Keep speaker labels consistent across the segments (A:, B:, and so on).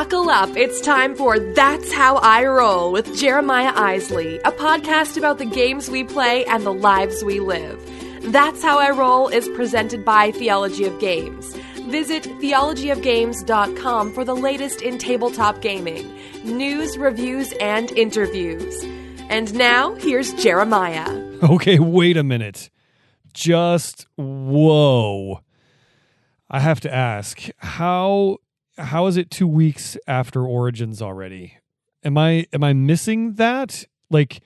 A: Buckle up. It's time for That's How I Roll with Jeremiah Isley, a podcast about the games we play and the lives we live. That's How I Roll is presented by Theology of Games. Visit theologyofgames.com for the latest in tabletop gaming, news, reviews, and interviews. And now, here's Jeremiah.
B: Okay, wait a minute. Just whoa. I have to ask, how how is it 2 weeks after Origins already? Am I am I missing that? Like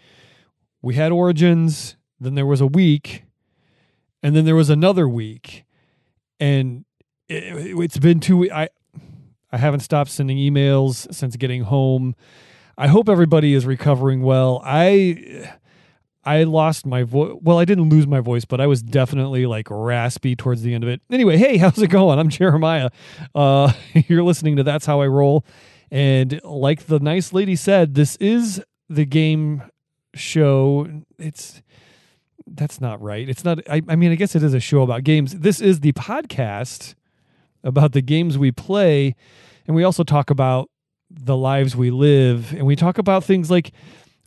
B: we had Origins, then there was a week, and then there was another week. And it, it's been 2 I I haven't stopped sending emails since getting home. I hope everybody is recovering well. I I lost my voice. Well, I didn't lose my voice, but I was definitely like raspy towards the end of it. Anyway, hey, how's it going? I'm Jeremiah. Uh, you're listening to That's How I Roll. And like the nice lady said, this is the game show. It's that's not right. It's not. I, I mean, I guess it is a show about games. This is the podcast about the games we play, and we also talk about the lives we live, and we talk about things like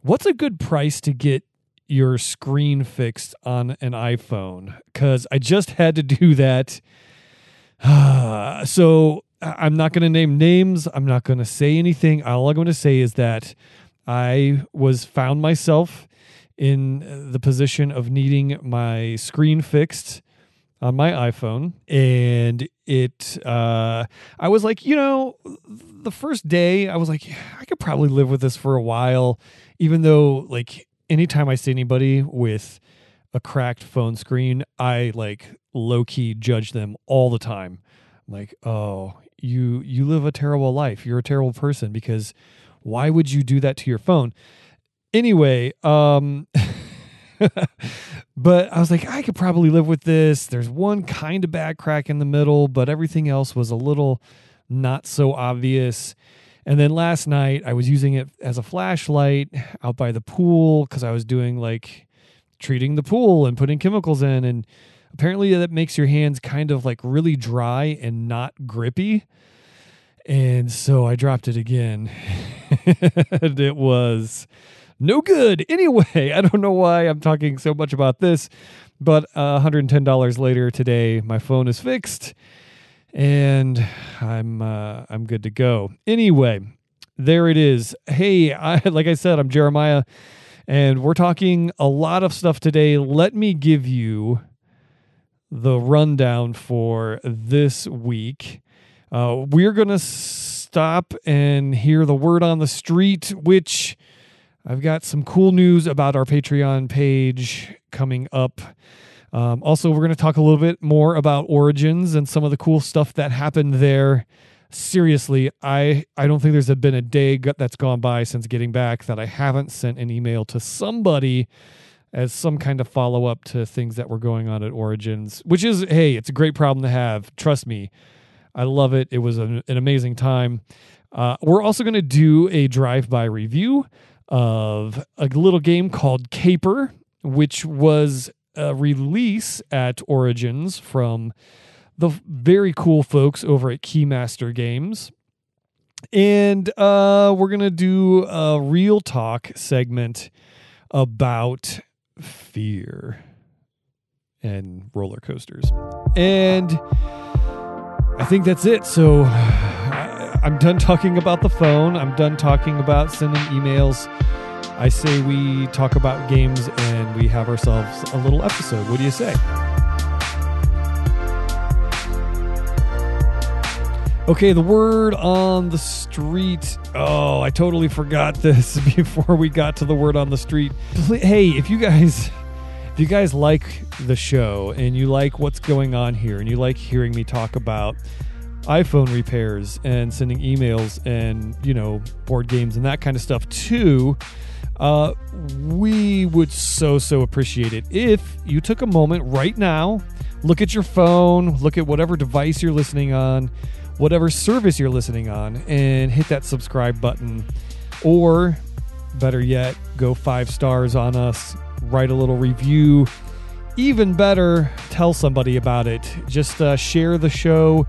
B: what's a good price to get your screen fixed on an iPhone because I just had to do that. so I'm not going to name names. I'm not going to say anything. All I'm going to say is that I was found myself in the position of needing my screen fixed on my iPhone and it uh I was like, you know, the first day I was like I could probably live with this for a while even though like anytime I see anybody with a cracked phone screen, I like low key judge them all the time. I'm like, oh, you you live a terrible life. You're a terrible person because why would you do that to your phone? Anyway, um but I was like, I could probably live with this. There's one kind of bad crack in the middle, but everything else was a little not so obvious. And then last night I was using it as a flashlight out by the pool because I was doing like treating the pool and putting chemicals in. And apparently that makes your hands kind of like really dry and not grippy. And so I dropped it again. and it was no good. Anyway, I don't know why I'm talking so much about this, but uh, $110 later today, my phone is fixed and I'm uh, I'm good to go. Anyway, there it is. Hey, I, like I said, I'm Jeremiah, and we're talking a lot of stuff today. Let me give you the rundown for this week. Uh, we're gonna stop and hear the word on the street, which I've got some cool news about our Patreon page coming up. Um, also, we're going to talk a little bit more about Origins and some of the cool stuff that happened there. Seriously, I I don't think there's been a day that's gone by since getting back that I haven't sent an email to somebody as some kind of follow up to things that were going on at Origins, which is hey, it's a great problem to have. Trust me, I love it. It was an, an amazing time. Uh, we're also going to do a drive by review of a little game called Caper, which was a release at Origins from the very cool folks over at Keymaster Games. And uh, we're going to do a real talk segment about fear and roller coasters. And I think that's it. So I'm done talking about the phone. I'm done talking about sending emails. I say we talk about games and we have ourselves a little episode. What do you say? Okay, the word on the street. Oh, I totally forgot this before we got to the word on the street. Hey, if you guys if you guys like the show and you like what's going on here and you like hearing me talk about iPhone repairs and sending emails and, you know, board games and that kind of stuff too, uh, we would so, so appreciate it if you took a moment right now, look at your phone, look at whatever device you're listening on, whatever service you're listening on, and hit that subscribe button. Or, better yet, go five stars on us, write a little review. Even better, tell somebody about it. Just uh, share the show,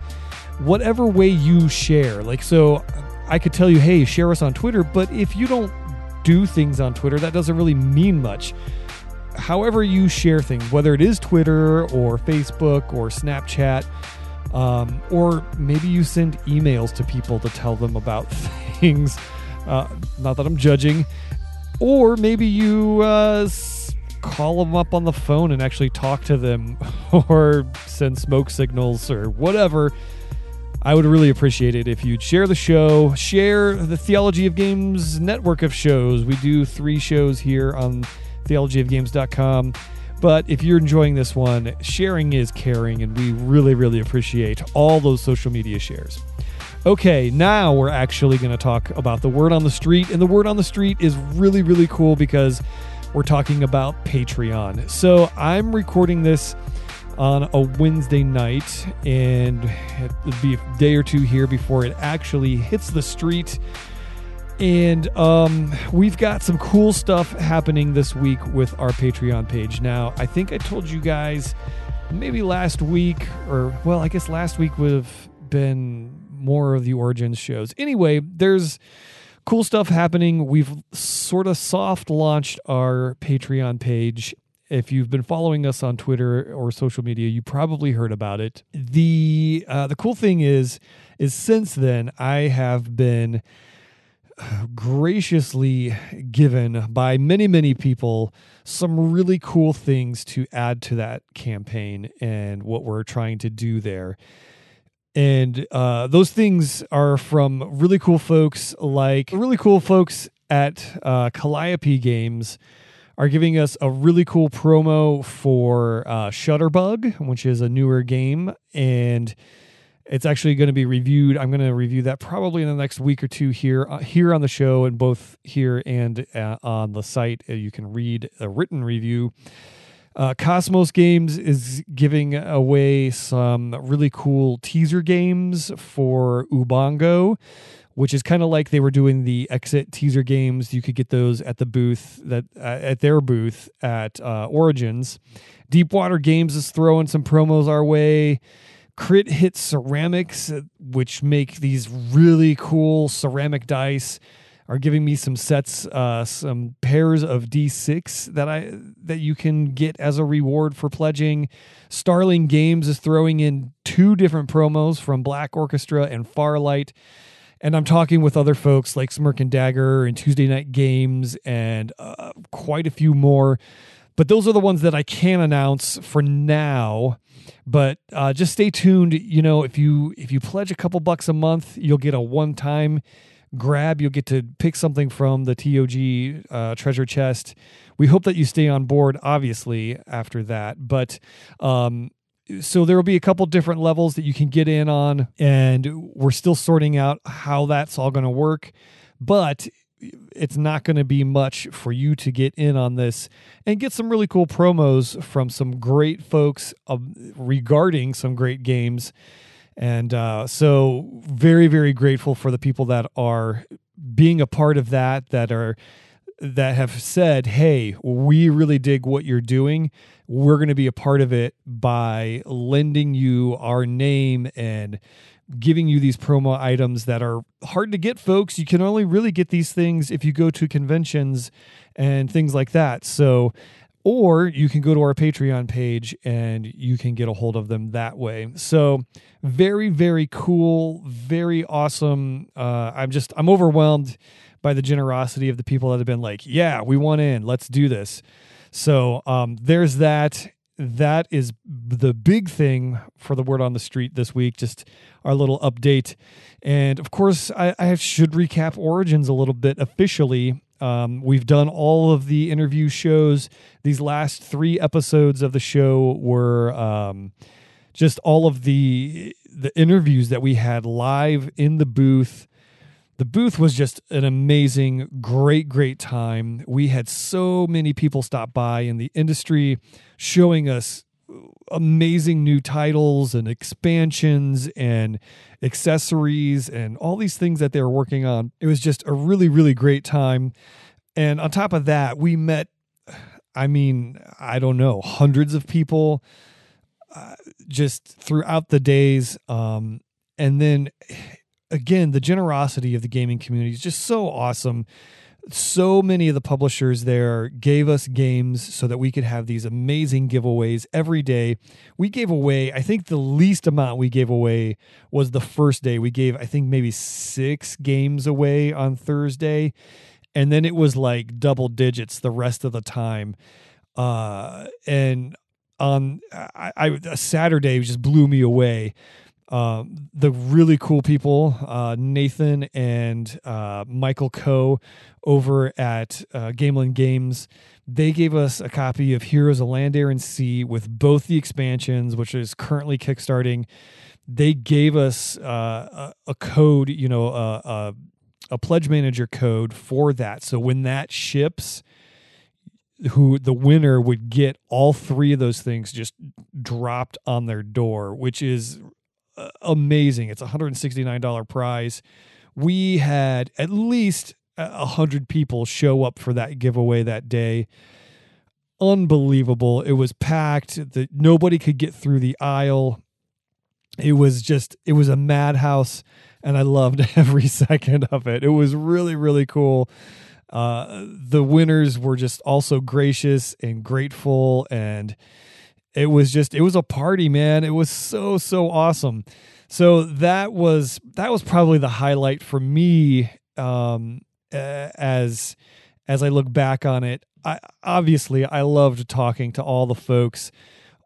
B: whatever way you share. Like, so I could tell you, hey, share us on Twitter, but if you don't do things on Twitter, that doesn't really mean much. However, you share things, whether it is Twitter or Facebook or Snapchat, um, or maybe you send emails to people to tell them about things. Uh, not that I'm judging. Or maybe you uh, call them up on the phone and actually talk to them, or send smoke signals or whatever. I would really appreciate it if you'd share the show, share the Theology of Games network of shows. We do three shows here on theologyofgames.com. But if you're enjoying this one, sharing is caring, and we really, really appreciate all those social media shares. Okay, now we're actually going to talk about the word on the street. And the word on the street is really, really cool because we're talking about Patreon. So I'm recording this on a Wednesday night, and it'll be a day or two here before it actually hits the street. And um, we've got some cool stuff happening this week with our Patreon page. Now, I think I told you guys maybe last week, or well, I guess last week would have been more of the Origins shows. Anyway, there's cool stuff happening. We've sort of soft launched our Patreon page. If you've been following us on Twitter or social media, you probably heard about it. the uh, The cool thing is, is since then I have been graciously given by many, many people some really cool things to add to that campaign and what we're trying to do there. And uh, those things are from really cool folks like really cool folks at uh, Calliope Games are giving us a really cool promo for uh, Shutterbug, which is a newer game. And it's actually going to be reviewed. I'm going to review that probably in the next week or two here uh, here on the show, and both here and uh, on the site. Uh, you can read a written review. Uh, Kosmos Games is giving away some really cool teaser games for Ubongo, which is kind of like they were doing the exit teaser games. You could get those at the booth that uh, at their booth at uh, Origins. Deepwater Games is throwing some promos our way. Crit Hit Ceramics, uh, which make these really cool ceramic dice, are giving me some sets, uh, some pairs of D6 that I that you can get as a reward for pledging. Starling Games is throwing in two different promos from Black Orchestra and Farlight. And I'm talking with other folks like Smirk and Dagger and Tuesday Night Games and uh, quite a few more. But those are the ones that I can announce for now but uh, just stay tuned. You know, if you if you pledge a couple bucks a month, you'll get a one time grab. You'll get to pick something from the TOG uh, treasure chest. We hope that you stay on board. Obviously, after that, but. Um, so there will be a couple different levels that you can get in on and we're still sorting out how that's all going to work but it's not going to be much for you to get in on this and get some really cool promos from some great folks uh, regarding some great games. And uh, so, very, very grateful for the people that are being a part of that, that are that have said, "Hey, we really dig what you're doing. We're going to be a part of it by lending you our name and giving you these promo items that are hard to get, folks. You can only really get these things if you go to conventions and things like that. So, or you can go to our Patreon page and you can get a hold of them that way. So, very, very cool, very awesome. Uh, I'm just, I'm overwhelmed by the generosity of the people that have been like, yeah, we want in, let's do this. So, um, there's that that is the big thing for the word on the street this week. Just our little update. And of course, I, I should recap Origins a little bit officially. Um, we've done all of the interview shows. These last three episodes of the show were um, just all of the the interviews that we had live in the booth the booth was just an amazing, great, great time. We had so many people stop by in the industry showing us amazing new titles and expansions and accessories and all these things that they were working on. It was just a really, really great time. And on top of that, we met, I mean, I don't know, hundreds of people uh, just throughout the days. Um, and then again, the generosity of the gaming community is just so awesome. So many of the publishers there gave us games so that we could have these amazing giveaways every day. We gave away, I think the least amount we gave away was the first day. We gave, I think, maybe six games away on Thursday. And then it was like double digits the rest of the time. Uh, and on I, I, a Saturday just blew me away um, the really cool people, uh, Nathan and uh, Michael Coe over at uh, Gamelyn Games, they gave us a copy of Heroes of Land, Air, and Sea with both the expansions, which is currently kickstarting. They gave us uh, a, a, code, you know, a, a pledge manager code for that. So when that ships, who the winner would get all three of those things just dropped on their door, which is amazing. It's a $169 prize. We had at least a hundred people show up for that giveaway that day. Unbelievable. It was packed. That nobody could get through the aisle. It was just it was a madhouse and I loved every second of it. It was really really cool. Uh, the winners were just also gracious and grateful and it was just it was a party man. It was so so awesome. So that was that was probably the highlight for me um as as i look back on it. I obviously i loved talking to all the folks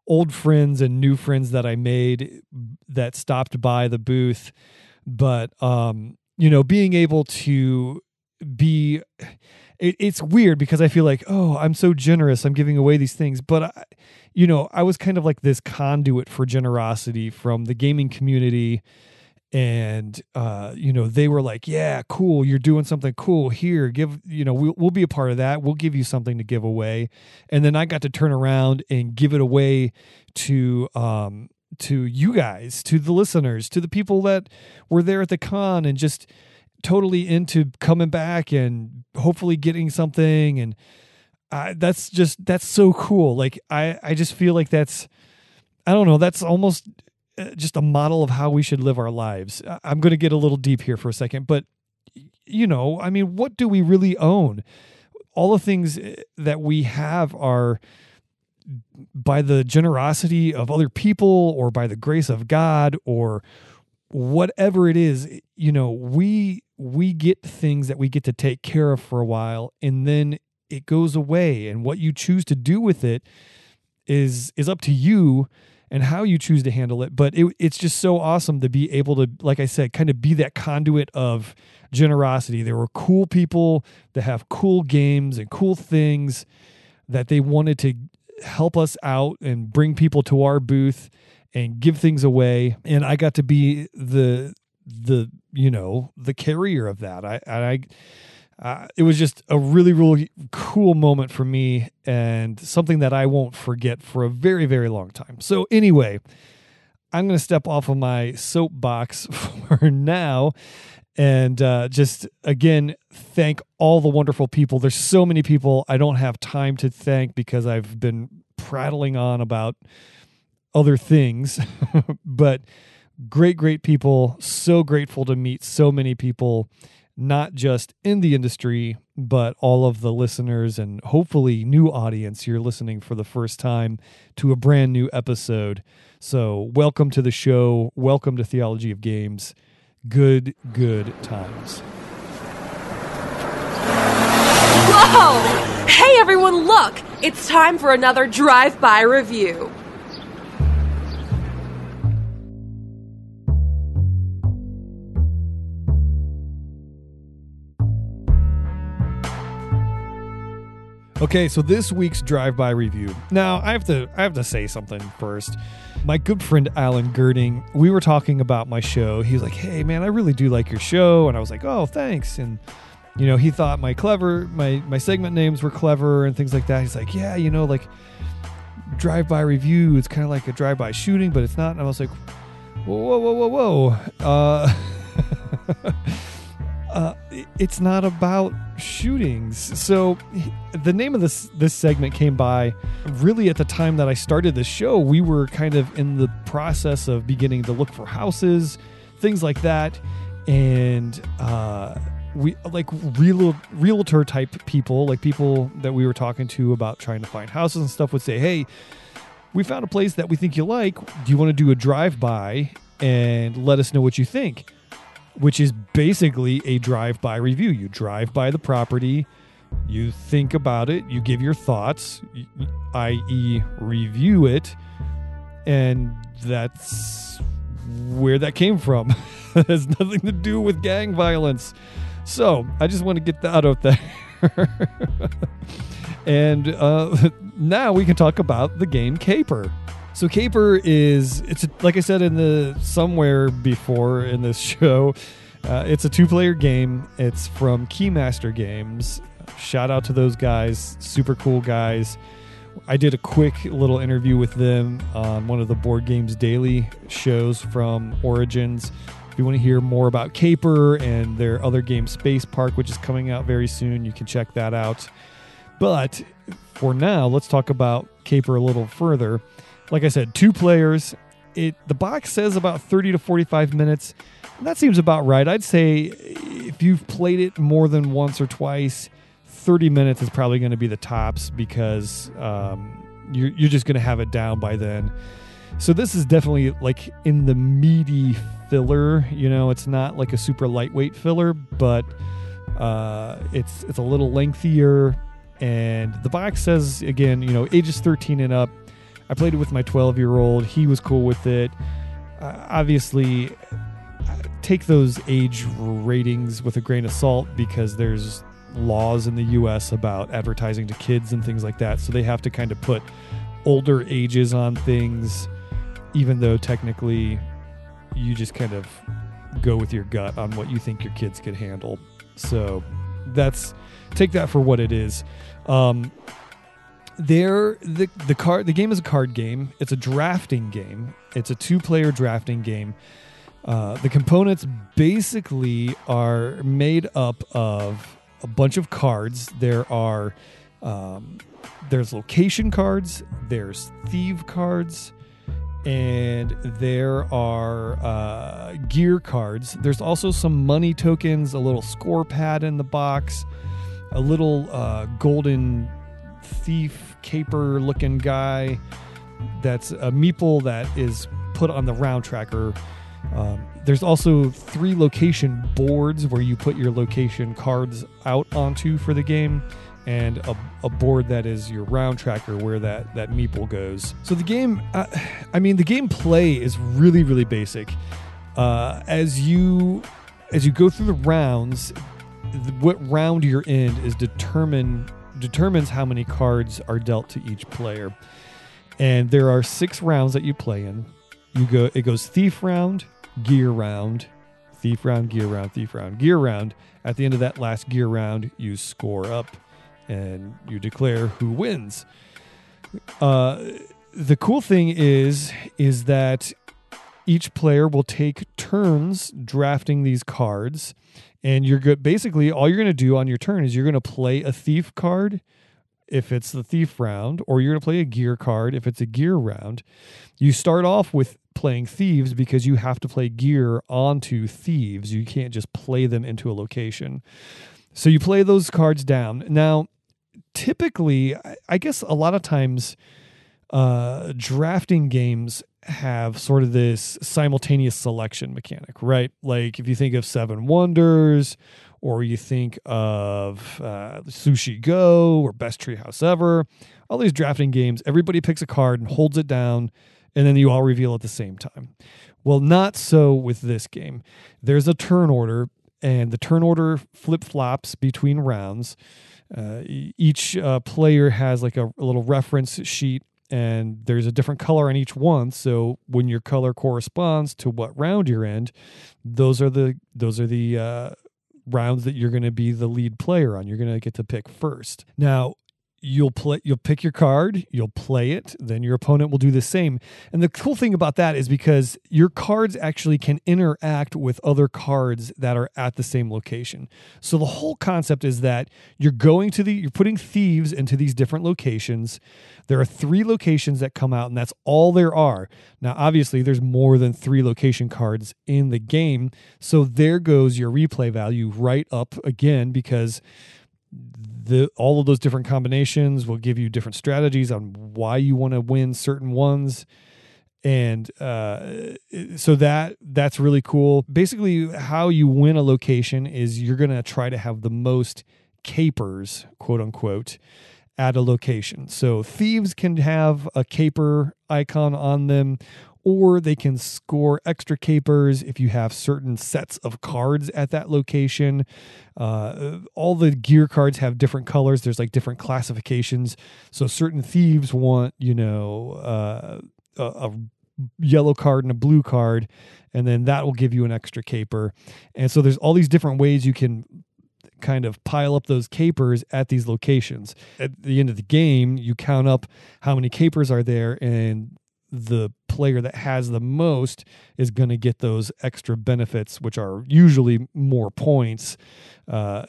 B: old friends and new friends that i made that stopped by the booth. But um you know being able to be it, it's weird because I feel like, oh, I'm so generous. I'm giving away these things. But, I, you know, I was kind of like this conduit for generosity from the gaming community. And, uh, you know, they were like, yeah, cool. You're doing something cool here. Give, you know, we'll, we'll be a part of that. We'll give you something to give away. And then I got to turn around and give it away to, um, to you guys, to the listeners, to the people that were there at the con and just, totally into coming back and hopefully getting something. And that's just that's so cool. Like i i just feel like that's i don't know that's almost uh, just a model of how we should live our lives. I'm going to get a little deep here for a second but you know i mean what do we really own? All the things uh, that we have are by the generosity of other people or by the grace of god or whatever it is you know we we get things that we get to take care of for a while and then it goes away and what you choose to do with it is is up to you and how you choose to handle it. But it, it's just so awesome to be able to like i said kind of be that conduit of generosity. There were cool people that have cool games and cool things that they wanted to help us out and bring people to our booth and give things away. And i got to be the the you know the carrier of that. I I uh, it was just a really really cool moment for me and something that I won't forget for a very very long time. So anyway, I'm going to step off of my soapbox for now and uh, just again thank all the wonderful people. There's so many people I don't have time to thank because I've been prattling on about other things, but great, great people. So grateful to meet so many people, not just in the industry, but all of the listeners and hopefully new audience. You're listening for the first time to a brand new episode. So, welcome to the show. Welcome to Theology of Games. Good, good times.
A: Whoa! Hey everyone, look! It's time for another drive by review.
B: Okay, so this week's drive-by review. Now, I have to I have to say something first. My good friend Alan Girding, we were talking about my show. He was like, "Hey, man, I really do like your show," and I was like, "Oh, thanks." And you know, he thought my clever my my segment names were clever and things like that. He's like, "Yeah, you know, like drive-by review. It's kind of like a drive-by shooting, but it's not." And I was like, "Whoa, whoa, whoa, whoa, whoa." Uh, uh, it's not about shootings. So the name of this this segment came by really at the time that I started the show. We were kind of in the process of beginning to look for houses, things like that. and uh, we like real realtor type people, like people that we were talking to about trying to find houses and stuff, would say, "Hey, we found a place that we think you like. Do you want to do a drive by and let us know what you think?" Which is basically a drive by review. You drive by the property, you think about it, you give your thoughts, i.e., review it, and that's where that came from. it has nothing to do with gang violence. So I just want to get that out there. and uh, now we can talk about the game Caper. So Caper is it's a, like I said in the somewhere before in this show. Uh, it's a two-player game. It's from Keymaster Games. Shout out to those guys, super cool guys. I did a quick little interview with them on one of the Board Games Daily shows from Origins. If you want to hear more about Caper and their other game, Space Park, which is coming out very soon, you can check that out. But for now, let's talk about Caper a little further. Like I said, two players. It the box says about 30 to 45 minutes. that seems about right. I'd say if you've played it more than once or twice, 30 minutes is probably going to be the tops because um, you're, you're just going to have it down by then. So this is definitely like in the meaty filler. You know, it's not like a super lightweight filler, but uh, it's it's a little lengthier. And the box says again, you know, ages 13 and up. I played it with my 12 year old. He was cool with it. Uh, obviously, take those age ratings with a grain of salt because there's laws in the US about advertising to kids and things like that. So they have to kind of put older ages on things, even though technically you just kind of go with your gut on what you think your kids could handle. So that's take that for what it is. Um, there the the card the game is a card game. It's a drafting game. It's a two player drafting game. Uh, the components basically are made up of a bunch of cards. There are um, there's location cards, there's thief cards, and there are uh, gear cards. There's also some money tokens, a little score pad in the box, a little uh, golden thief caper looking guy. That's a meeple that is put on the round tracker. Um, there's also three location boards where you put your location cards out onto for the game and a, a, board that is your round tracker where that that meeple goes. So the game, uh, I mean, the game play is really really basic. Uh, as you as you go through the rounds, what round you're in is determine determines how many cards are dealt to each player. And there are six rounds that you play in. You go it goes thief round, gear round, thief round, gear round, thief round, gear round. At the end of that last gear round, you score up and you declare who wins. Uh, the cool thing is is that each player will take turns drafting these cards and you're good basically all you're going to do on your turn is you're going to play a thief card if it's the thief round or you're going to play a gear card if it's a gear round. You start off with playing thieves because you have to play gear onto thieves. You can't just play them into a location. So you play those cards down. Now typically, I guess a lot of times, uh, drafting games have sort of this simultaneous selection mechanic, right? Like if you think of Seven Wonders, or you think of uh, Sushi Go or Best Treehouse Ever, all these drafting games, everybody picks a card and holds it down, and then you all reveal at the same time. Well, not so with this game. There's a turn order, and the turn order flip flops between rounds. Uh, each uh, player has like a, a, little reference sheet and there's a different color on each one. So when your color corresponds to what round you're in those are the those are the uh, rounds that you're going to be the lead player on. You're going to get to pick first. Now you'll play you'll pick your card you'll play it then your opponent will do the same. And the cool thing about that is because your cards actually can interact with other cards that are at the same location. So the whole concept is that you're going to the you're putting thieves into these different locations. There are three locations that come out and that's all there are. Now obviously there's more than three location cards in the game so there goes your replay value right up again because the all of those different combinations will give you different strategies on why you want to win certain ones. And uh, so that that's really cool. Basically how you win a location is you're going to try to have the most capers quote unquote at a location. So thieves can have a caper icon on them or they can score extra capers if you have certain sets of cards at that location. Uh, all the gear cards have different colors. There's like different classifications. So certain thieves want, you know, uh, a, a yellow card and a blue card, and then that will give you an extra caper. And so there's all these different ways you can kind of pile up those capers at these locations. At the end of the game, you count up how many capers are there, and the player that has the most is going to get those extra benefits, which are usually more points. Uh,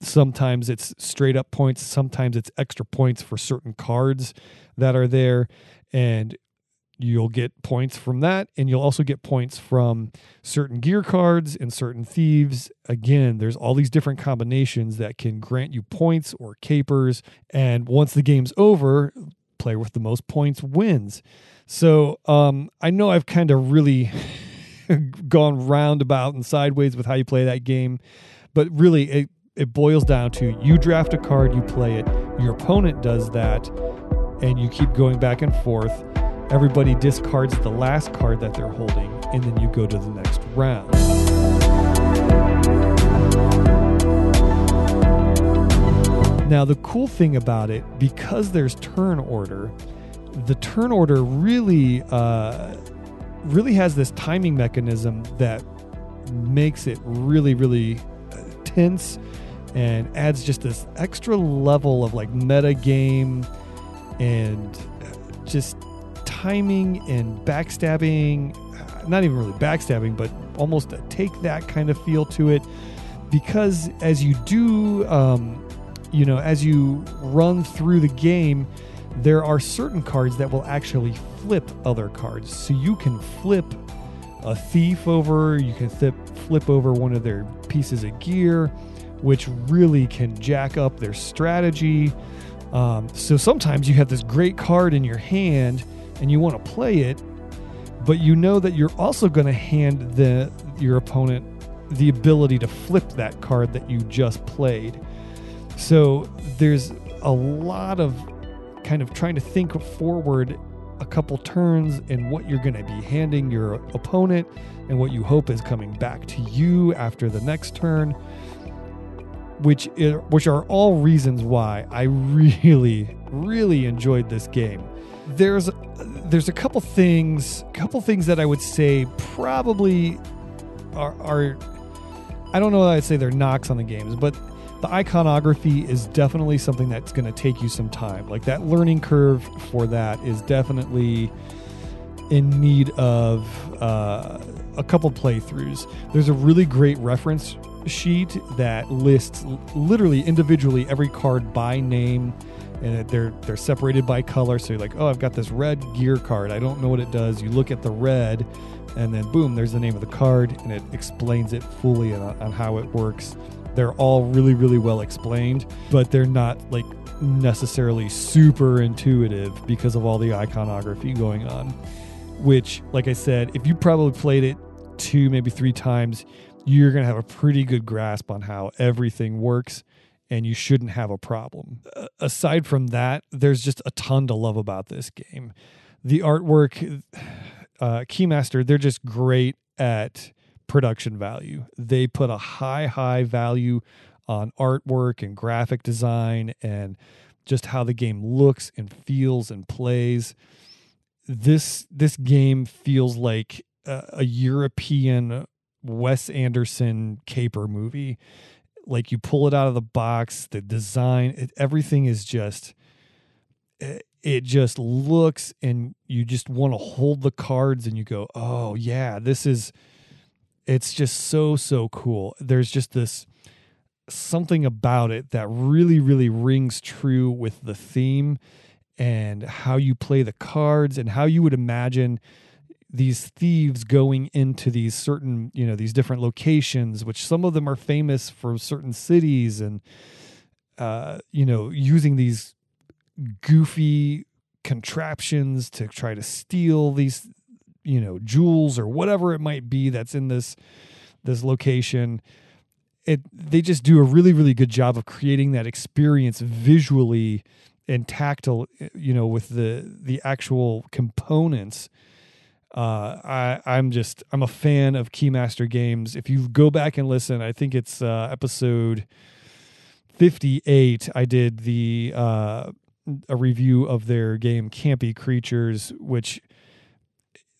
B: sometimes it's straight up points, sometimes it's extra points for certain cards that are there. And you'll get points from that and you'll also get points from certain gear cards and certain thieves again there's all these different combinations that can grant you points or capers and once the game's over player with the most points wins so um, I know I've kind of really gone roundabout and sideways with how you play that game, but really it, it boils down to you draft a card, you play it, your opponent does that, and you keep going back and forth. Everybody discards the last card that they're holding, and then you go to the next round. Now, the cool thing about it, because there's turn order, the turn order really uh, really has this timing mechanism that makes it really really uh, tense and adds just this extra level of like meta game and uh, just timing and backstabbing uh, not even really backstabbing but almost a take that kind of feel to it. Because as you do um, you know as you run through the game there are certain cards that will actually flip other cards. So you can flip a thief over, you can flip, flip over one of their pieces of gear, which really can jack up their strategy. Um, so sometimes you have this great card in your hand and you want to play it, but you know that you're also going to hand the your opponent the ability to flip that card that you just played. So there's a lot of kind of trying to think forward a couple turns in what you're going to be handing your opponent and what you hope is coming back to you after the next turn which which are all reasons why I really really enjoyed this game. There's there's a couple things couple things that I would say probably are, are I don't know that I'd say they're knocks on the games, but the iconography is definitely something that's going to take you some time. Like that learning curve for that is definitely in need of uh, a couple playthroughs. There's a really great reference sheet that lists literally individually every card by name and they're they're separated by color so you're like oh i've got this red gear card i don't know what it does you look at the red and then boom there's the name of the card and it explains it fully on, on how it works they're all really, really well explained, but they're not like necessarily super intuitive because of all the iconography going on. Which, like I said, if you probably played it two, maybe three times, you're going to have a pretty good grasp on how everything works and you shouldn't have a problem. Uh, aside from that, there's just a ton to love about this game. The artwork, uh, Keymaster, they're just great at production value. They put a high, high value on artwork and graphic design and just how the game looks and feels and plays. This this game feels like a, a European Wes Anderson caper movie. Like you pull it out of the box, the design, it, everything is just eh, it just looks and you just want to hold the cards and you go, "Oh yeah, this is it's just so so cool." There's just this something about it that really really rings true with the theme and how you play the cards and how you would imagine these thieves going into these certain you know these different locations which some of them are famous for certain cities and uh you know using these goofy contraptions to try to steal these you know jewels or whatever it might be that's in this this location it they just do a really really good job of creating that experience visually and tactile you know with the the actual components uh, I, I'm just I'm a fan of Keymaster games. If you go back and listen, I think it's uh, episode 58. I did the uh, a review of their game Campy Creatures, which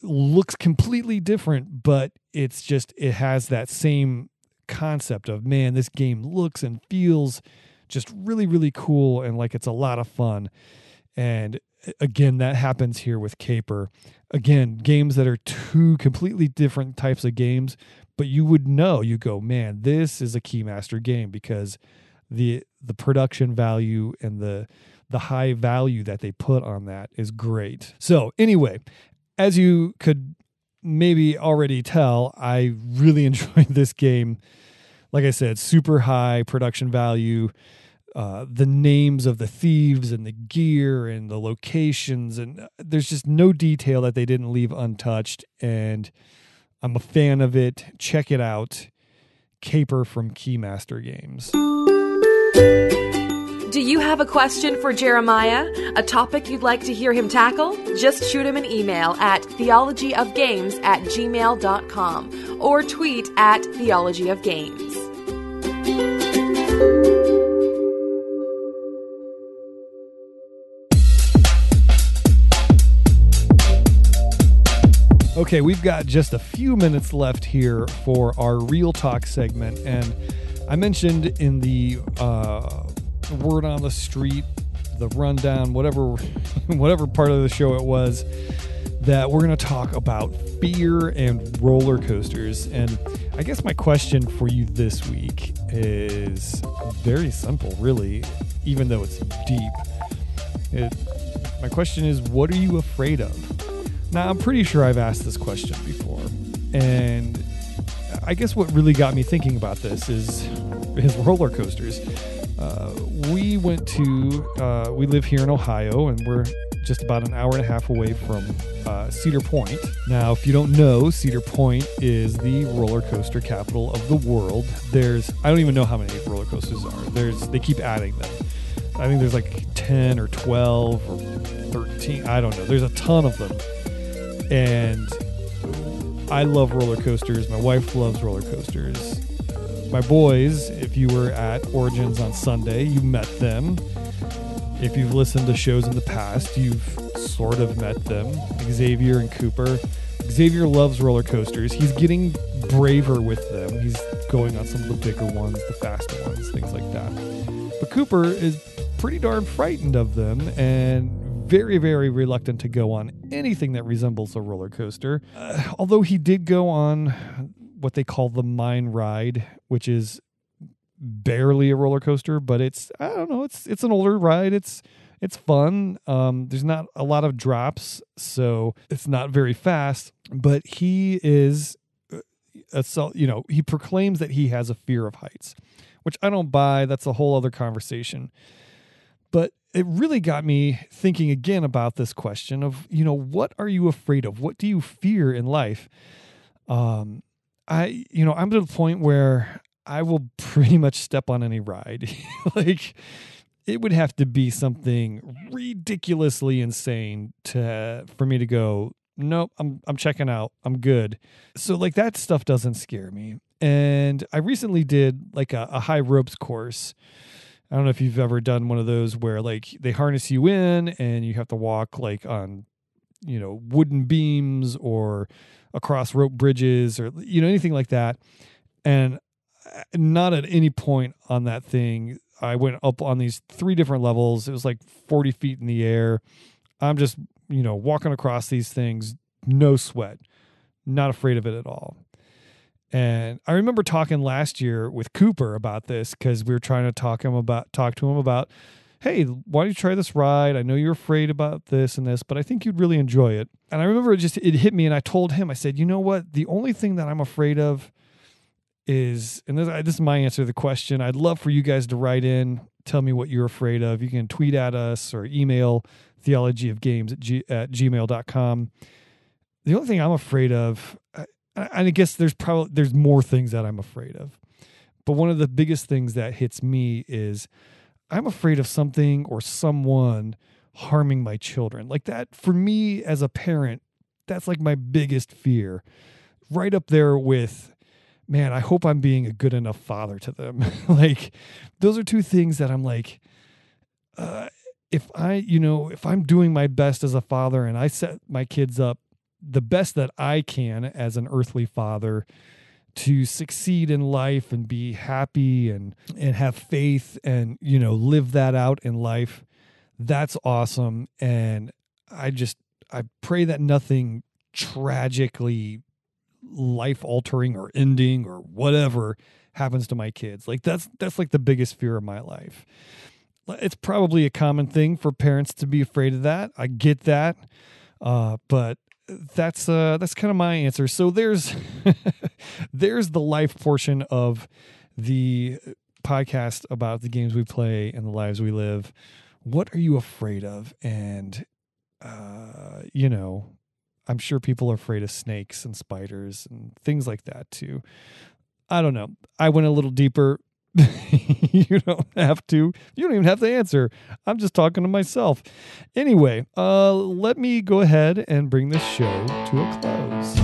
B: looks completely different, but it's just it has that same concept of man, this game looks and feels just really really cool and like it's a lot of fun. And again, that happens here with Caper again, games that are two completely different types of games, but you would know, you go, man, this is a Keymaster game because the the production value and the the high value that they put on that is great. So, anyway, as you could maybe already tell, I really enjoyed this game. Like I said, super high production value. Uh, the names of the thieves and the gear and the locations and uh, there's just no detail that they didn't leave untouched and i'm a fan of it. Check it out. Caper from keymaster games
A: do you have a question for Jeremiah? A topic you'd like to hear him tackle? Just shoot him an email at theologyofgames at gmail.com or tweet at theologyofgames.
B: Okay, we've got just a few minutes left here for our real talk segment, and I mentioned in the uh, word on the street, the rundown, whatever, whatever part of the show it was, that we're going to talk about fear and roller coasters. And I guess my question for you this week is very simple, really, even though it's deep. It, my question is, what are you afraid of? Now, I'm pretty sure I've asked this question before, and I guess what really got me thinking about this is is roller coasters. Uh, we went to uh, we live here in Ohio, and we're just about an hour and a half away from uh, Cedar Point. Now, if you don't know, Cedar Point is the roller coaster capital of the world. There's I don't even know how many roller coasters are. There's they keep adding them. I think there's like 10 or 12 or 13. I don't know. There's a ton of them and I love roller coasters. My wife loves roller coasters. My boys, if you were at Origins on Sunday, you met them. If you've listened to shows in the past, you've sort of met them. Xavier and Cooper. Xavier loves roller coasters. He's getting braver with them. He's going on some of the bigger ones, the faster ones, things like that. But Cooper is pretty darn frightened of them and very, very reluctant to go on anything that resembles a roller coaster. Uh, although he did go on what they call the mine ride, which is barely a roller coaster, but it's I don't know, it's it's an older ride. It's it's fun. Um, there's not a lot of drops, so it's not very fast. But he is, uh, a, you know, he proclaims that he has a fear of heights, which I don't buy. That's a whole other conversation. But it really got me thinking again about this question of, you know, what are you afraid of? What do you fear in life? Um, I, you know, I'm to the point where I will pretty much step on any ride. like, it would have to be something ridiculously insane to for me to go nope i'm i'm checking out. I'm good. So like that stuff doesn't scare me. And i recently did like a, a high ropes course. I don't know if you've ever done one of those where like they harness you in and you have to walk like on you know wooden beams or across rope bridges or you know anything like that and uh, not at any point on that thing I went up on these three different levels. It was like 40 feet in the air. I'm just, you know, walking across these things, no sweat, not afraid of it at all. And I remember talking last year with Cooper about this because we were trying to talk him about talk to him about, hey, why don't you try this ride? I know you're afraid about this and this, but I think you'd really enjoy it. And I remember it just it hit me, and I told him, I said, you know what? The only thing that I'm afraid of is, and this, this is my answer to the question. I'd love for you guys to write in, tell me what you're afraid of. You can tweet at us or email theologyofgames at, g, at gmail.com. The only thing I'm afraid of, and I guess there's probably there's more things that I'm afraid of, but one of the biggest things that hits me is I'm afraid of something or someone harming my children. Like that for me as a parent, that's like my biggest fear. Right up there with man, I hope I'm being a good enough father to them. like those are two things that I'm like uh, if I, you know, if I'm doing my best as a father and I set my kids up the best that I can as an earthly father to succeed in life and be happy and and have faith and you know live that out in life. That's awesome. And I just I pray that nothing tragically life altering or ending or whatever happens to my kids. Like that's that's like the biggest fear of my life. It's probably a common thing for parents to be afraid of that. I get that. Uh, but that's uh that's kind of my answer. So there's there's the life portion of the podcast about the games we play and the lives we live. What are you afraid of? And uh, you know, I'm sure people are afraid of snakes and spiders and things like that too. I don't know. I went a little deeper. you don't have to. You don't even have to answer. I'm just talking to myself. Anyway, uh, let me go ahead and bring this show to a close.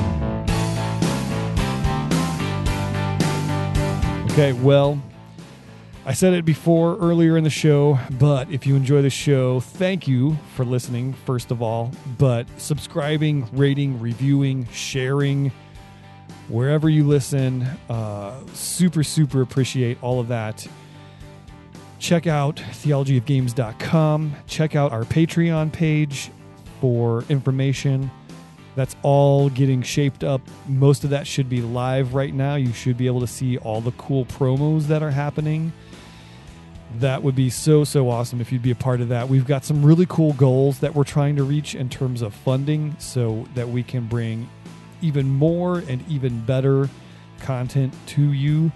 B: Okay, well, I said it before earlier in the show, but if you enjoy the show, thank you for listening, first of all. But subscribing, rating, reviewing, sharing, wherever you listen. Uh, super, super appreciate all of that. Check out theologyofgames.com. Check out our Patreon page for information. That's all getting shaped up. Most of that should be live right now. You should be able to see all the cool promos that are happening. That would be so, so awesome if you'd be a part of that. We've got some really cool goals that we're trying to reach in terms of funding so that we can bring even more and even better content to you.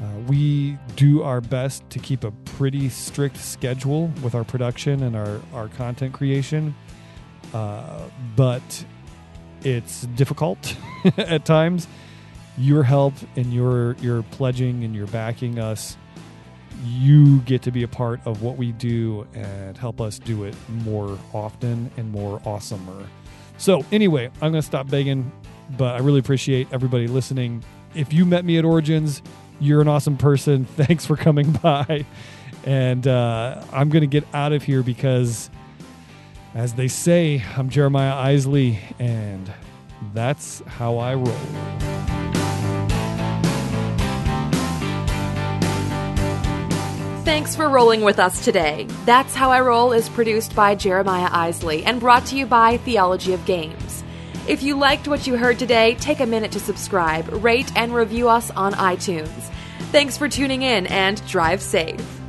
B: Uh, we do our best to keep a pretty strict schedule with our production and our, our content creation, uh, but it's difficult at times. Your help and your your pledging and your backing us, you get to be a part of what we do and help us do it more often and more awesomer. So anyway, I'm gonna stop begging but I really appreciate everybody listening. If you met me at Origins, you're an awesome person. Thanks for coming by. And uh, I'm going to get out of here because, as they say, I'm Jeremiah Isley, and that's how I roll.
A: Thanks for rolling with us today. That's How I Roll is produced by Jeremiah Isley and brought to you by Theology of Games. If you liked what you heard today, take a minute to subscribe, rate, and review us on iTunes. Thanks for tuning in and drive safe.